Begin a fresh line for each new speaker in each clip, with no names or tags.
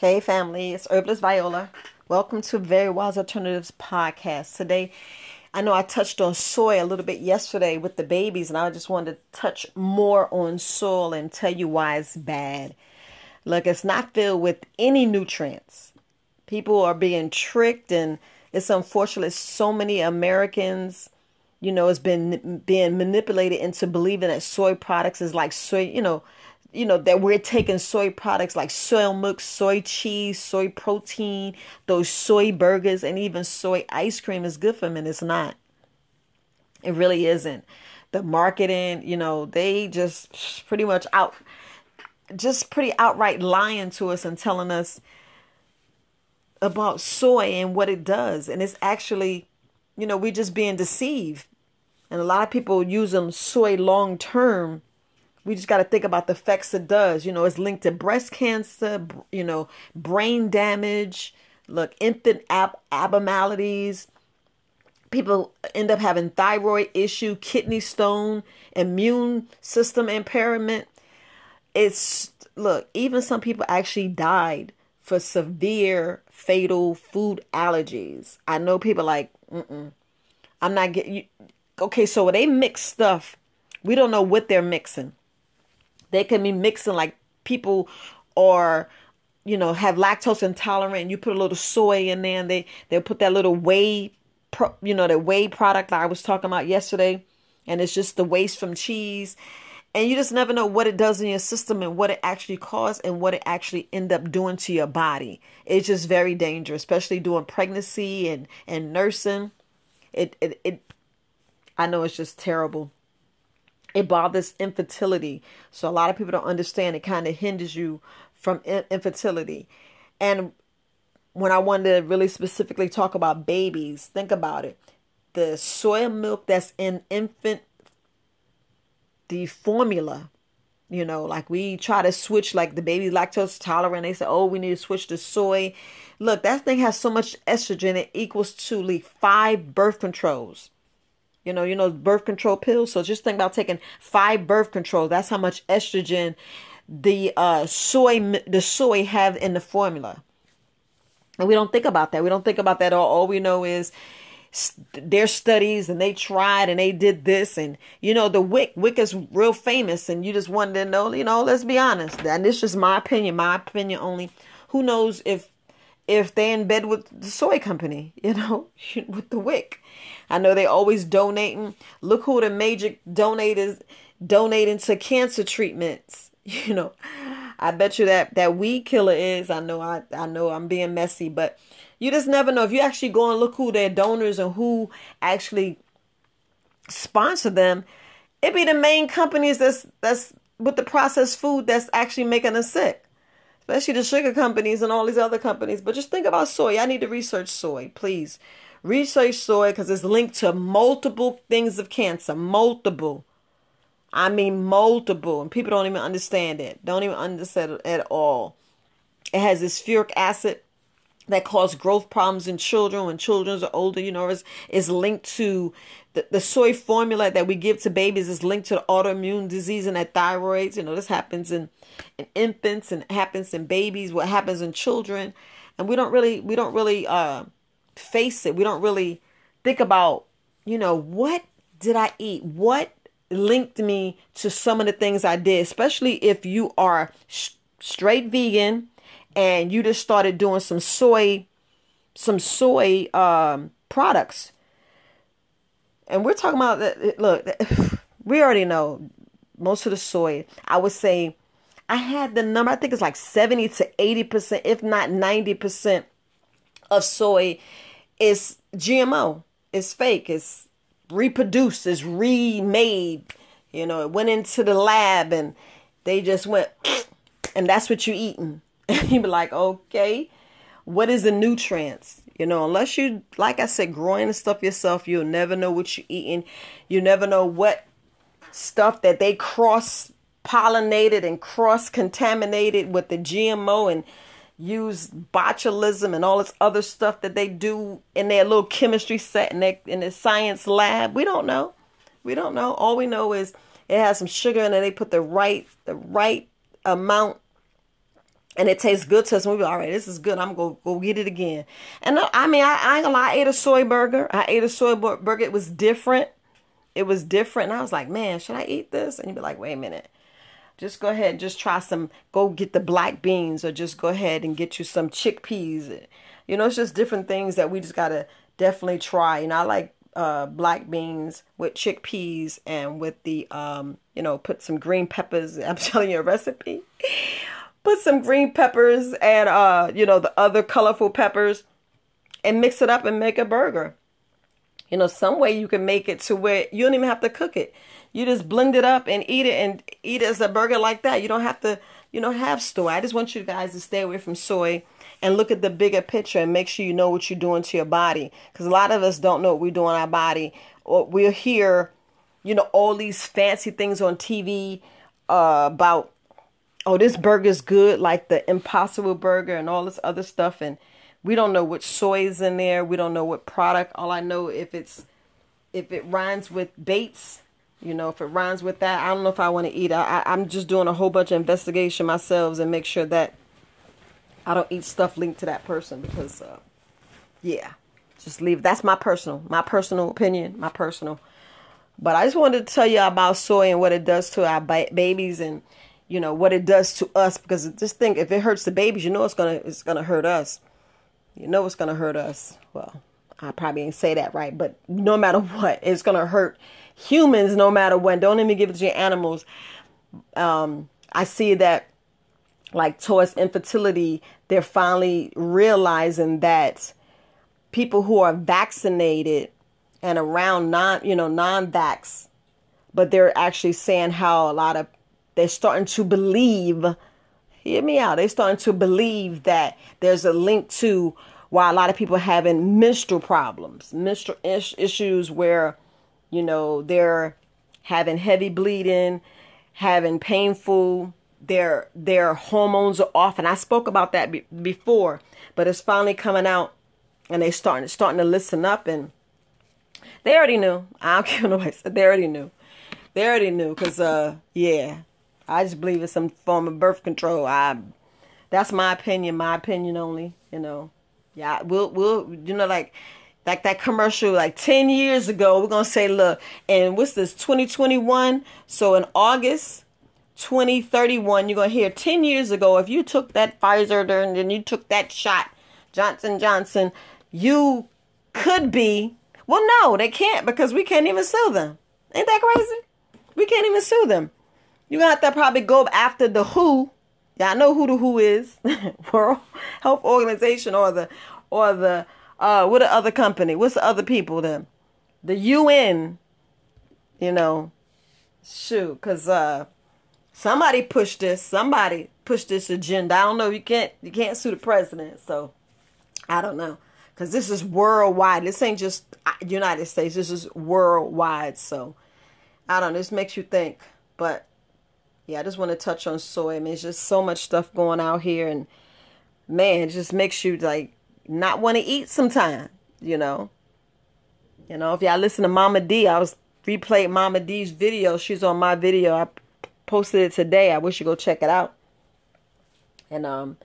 Hey, family, it's Herbalist Viola. Welcome to Very Wise Alternatives podcast. Today, I know I touched on soy a little bit yesterday with the babies, and I just wanted to touch more on soil and tell you why it's bad. Look, it's not filled with any nutrients. People are being tricked, and it's unfortunate so many Americans, you know, has been being manipulated into believing that soy products is like soy, you know, you know that we're taking soy products like soy milk, soy cheese, soy protein, those soy burgers, and even soy ice cream is good for men. It's not. It really isn't. The marketing, you know, they just pretty much out, just pretty outright lying to us and telling us about soy and what it does, and it's actually, you know, we're just being deceived. And a lot of people use them soy long term we just got to think about the effects it does. You know, it's linked to breast cancer, you know, brain damage, look, infant ab- abnormalities. People end up having thyroid issue, kidney stone, immune system impairment. It's look, even some people actually died for severe fatal food allergies. I know people like, mm I'm not getting. Okay, so they mix stuff, we don't know what they're mixing. They can be mixing like people or you know have lactose intolerant. You put a little soy in there, and they they'll put that little whey, pro, you know, the whey product that I was talking about yesterday, and it's just the waste from cheese. And you just never know what it does in your system and what it actually causes and what it actually end up doing to your body. It's just very dangerous, especially during pregnancy and and nursing. It it, it I know it's just terrible it bothers infertility. So a lot of people don't understand it kind of hinders you from infertility. And when I wanted to really specifically talk about babies, think about it. The soy milk that's in infant the formula, you know, like we try to switch like the baby lactose tolerant. They say, oh, we need to switch to soy. Look, that thing has so much estrogen, it equals to like five birth controls. You know, you know, birth control pills. So just think about taking five birth control. That's how much estrogen the uh, soy the soy have in the formula. And we don't think about that. We don't think about that all. All we know is their studies and they tried and they did this and you know the WIC WIC is real famous and you just wanted to know you know let's be honest and this is my opinion my opinion only who knows if if they in bed with the soy company you know with the WIC I know they always donating. Look who the major donators donating to cancer treatments. You know, I bet you that that weed killer is. I know I I know I'm being messy, but you just never know if you actually go and look who their donors and who actually sponsor them. It be the main companies that's that's with the processed food that's actually making us sick especially the sugar companies and all these other companies. But just think about soy. I need to research soy, please. Research soy because it's linked to multiple things of cancer. Multiple. I mean, multiple. And people don't even understand it. Don't even understand it at all. It has this phytic acid that cause growth problems in children when children are older. You know, is is linked to the, soy formula that we give to babies is linked to autoimmune disease and that thyroids. You know, this happens in, in infants and happens in babies. What happens in children, and we don't really we don't really uh face it. We don't really think about, you know, what did I eat? What linked me to some of the things I did, especially if you are sh- straight vegan and you just started doing some soy some soy um, products. And we're talking about that look, we already know most of the soy. I would say I had the number, I think it's like 70 to 80%, if not 90% of soy it's GMO. It's fake. It's reproduced. It's remade. You know, it went into the lab and they just went, and that's what you're eating. And you be like, okay, what is the nutrients? You know, unless you, like I said, growing the stuff yourself, you'll never know what you're eating. You never know what stuff that they cross pollinated and cross contaminated with the GMO and use botulism and all this other stuff that they do in their little chemistry set in their, in their science lab. We don't know. We don't know. All we know is it has some sugar in it. They put the right the right amount and it tastes good to us. And we be all right. This is good. I'm gonna go get it again. And I mean, I, I ain't gonna lie. I ate a soy burger. I ate a soy burger. It was different. It was different. And I was like, man, should I eat this? And you'd be like, wait a minute. Just go ahead and just try some. Go get the black beans, or just go ahead and get you some chickpeas. You know, it's just different things that we just gotta definitely try. You know, I like uh, black beans with chickpeas and with the um, you know, put some green peppers. I'm telling you a recipe put some green peppers and uh, you know, the other colorful peppers and mix it up and make a burger. You know, some way you can make it to where you don't even have to cook it. You just blend it up and eat it and eat it as a burger like that. You don't have to, you know, have soy. I just want you guys to stay away from soy and look at the bigger picture and make sure you know what you're doing to your body. Because a lot of us don't know what we do in our body. Or we'll hear, you know, all these fancy things on TV uh, about oh, this burger's good, like the Impossible Burger and all this other stuff. And we don't know what soy is in there. We don't know what product. All I know if it's if it rhymes with Bates, you know, if it rhymes with that, I don't know if I want to eat. I, I am just doing a whole bunch of investigation myself and make sure that I don't eat stuff linked to that person because, uh, yeah, just leave. That's my personal, my personal opinion, my personal. But I just wanted to tell you about soy and what it does to our babies and you know what it does to us because just think if it hurts the babies you know it's gonna it's gonna hurt us. You know it's gonna hurt us. Well i probably didn't say that right but no matter what it's gonna hurt humans no matter what. Don't even give it to your animals. Um i see that like towards infertility they're finally realizing that people who are vaccinated and around non you know non-vax but they're actually saying how a lot of they're starting to believe, hear me out, they're starting to believe that there's a link to why a lot of people having menstrual problems, menstrual is- issues where, you know, they're having heavy bleeding, having painful, their their hormones are off. And I spoke about that be- before, but it's finally coming out and they starting starting to listen up and they already knew. I don't care what nobody said. They already knew. They already knew because, uh, yeah, I just believe it's some form of birth control. I that's my opinion, my opinion only, you know. Yeah, we'll we'll you know like like that commercial like 10 years ago, we're to say look, and what's this 2021? So in August 2031, you're to hear 10 years ago if you took that Pfizer and then you took that shot Johnson Johnson, you could be well no, they can't because we can't even sue them. Ain't that crazy? We can't even sue them. You have to probably go after the WHO. Y'all know who the WHO is, World Health Organization, or the, or the, uh, what the other company? What's the other people then? The UN. You know, shoot, cause uh, somebody pushed this. Somebody pushed this agenda. I don't know. You can't, you can't sue the president. So, I don't know, cause this is worldwide. This ain't just uh, United States. This is worldwide. So, I don't know. This makes you think, but yeah, I just want to touch on soy. I mean, it's just so much stuff going out here, and man, it just makes you like not want to eat sometime. You know, you know. If y'all listen to Mama D, I was replayed Mama D's video. She's on my video. I posted it today. I wish you go check it out. And um,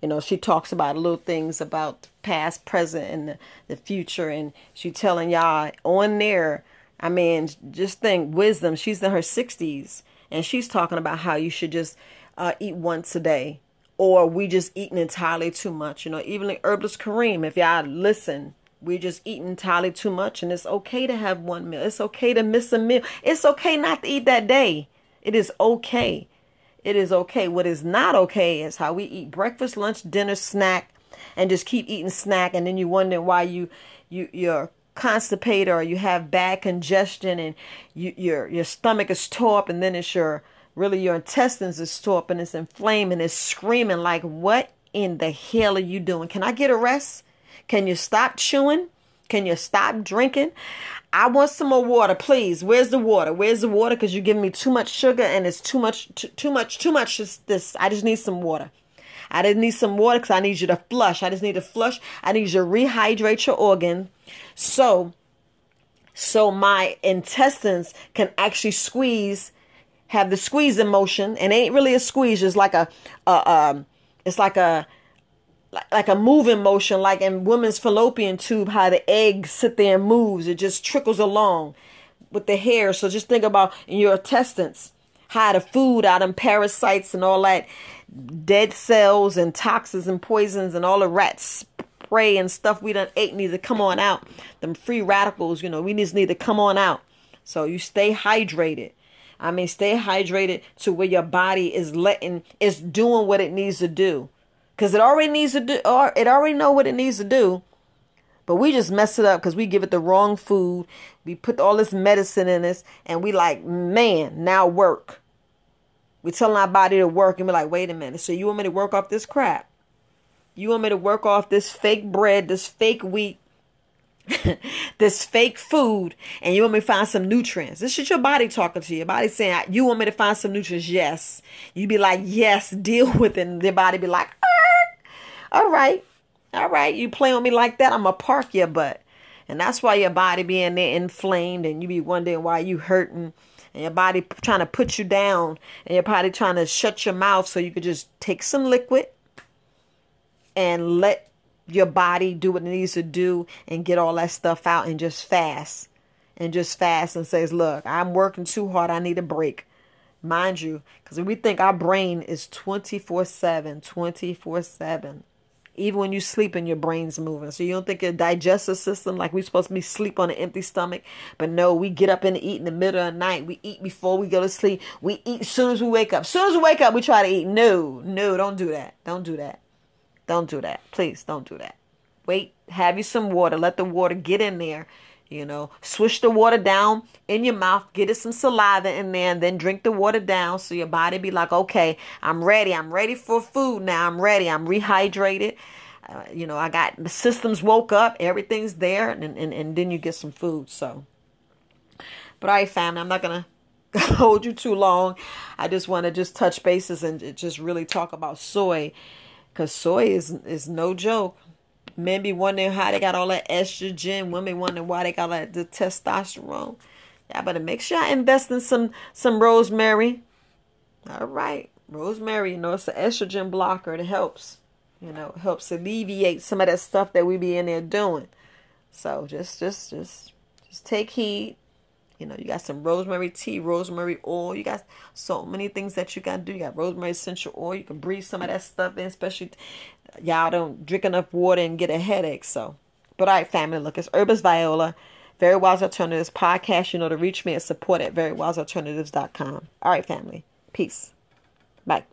you know, she talks about little things about past, present, and the, the future, and she telling y'all on there. I mean, just think wisdom. She's in her sixties and she's talking about how you should just uh, eat once a day or we just eating entirely too much. You know, even the herbalist Kareem, if y'all listen, we just eating entirely too much, and it's okay to have one meal. It's okay to miss a meal. It's okay not to eat that day. It is okay. It is okay. What is not okay is how we eat breakfast, lunch, dinner, snack, and just keep eating snack, and then you wonder why you you you're constipated or you have bad congestion and you, your your stomach is tore up and then it's your really your intestines is tore up and it's inflamed and it's screaming like what in the hell are you doing? Can I get a rest? Can you stop chewing? Can you stop drinking? I want some more water, please. Where's the water? Where's the water? Because you're giving me too much sugar and it's too much, too, too much, too much. Just this. I just need some water. I just need some water because I need you to flush. I just need to flush. I need you to rehydrate your organ so, so my intestines can actually squeeze, have the squeeze motion, and ain't really a squeeze, it's like a, a um, it's like a like a moving motion, like in women's fallopian tube, how the egg sit there and moves. It just trickles along with the hair. So just think about in your intestines, how the food out them parasites and all that dead cells and toxins and poisons and all the rats spray and stuff we done ate need to come on out. Them free radicals, you know, we just need to come on out. So you stay hydrated. I mean, stay hydrated to where your body is letting, is doing what it needs to do because it already needs to do or it already know what it needs to do but we just mess it up because we give it the wrong food we put all this medicine in us and we like man now work we telling our body to work and we're like wait a minute so you want me to work off this crap you want me to work off this fake bread this fake wheat this fake food and you want me to find some nutrients. This is your body talking to you. Your body saying, You want me to find some nutrients? Yes. You be like, Yes, deal with it. And your body be like, all right, all right, you play on me like that, I'm going to park your butt. And that's why your body being there inflamed and you be wondering why you hurting and your body trying to put you down and your body trying to shut your mouth so you could just take some liquid and let your body do what it needs to do and get all that stuff out and just fast and just fast and says look i'm working too hard. I need a break. Mind you because we think our brain is 24 7 24 7 even when you sleep and your brain's moving. So you don't think your digestive system, like we're supposed to be sleep on an empty stomach. But no, we get up and eat in the middle of the night. We eat before we go to sleep. We eat as soon as we wake up. As soon as we wake up, we try to eat. No, no, don't do that. Don't do that. Don't do that. Please don't do that. Wait, have you some water. Let the water get in there you know, swish the water down in your mouth, get it some saliva in there, and then drink the water down so your body be like, okay, I'm ready. I'm ready for food now. I'm ready. I'm rehydrated. Uh, you know, I got the systems woke up, everything's there, and, and, and then you get some food. So, but all right, family, I'm not going to hold you too long. I just want to just touch bases and just really talk about soy because soy is, is no joke. Men be wondering how they got all that estrogen. Women wondering why they got all that the testosterone. Yeah, better make sure I invest in some some rosemary. All right, rosemary. You know it's an estrogen blocker. It helps. You know, helps alleviate some of that stuff that we be in there doing. So just just just just take heed. You know, you got some rosemary tea, rosemary oil. You got so many things that you got to do. You got rosemary essential oil. You can breathe some of that stuff in, especially y'all don't drink enough water and get a headache. So, but all right, family, look, it's Herbalist Viola, Very Wise Alternatives podcast. You know to reach me at support at verywisealternatives.com. All right, family. Peace. Bye.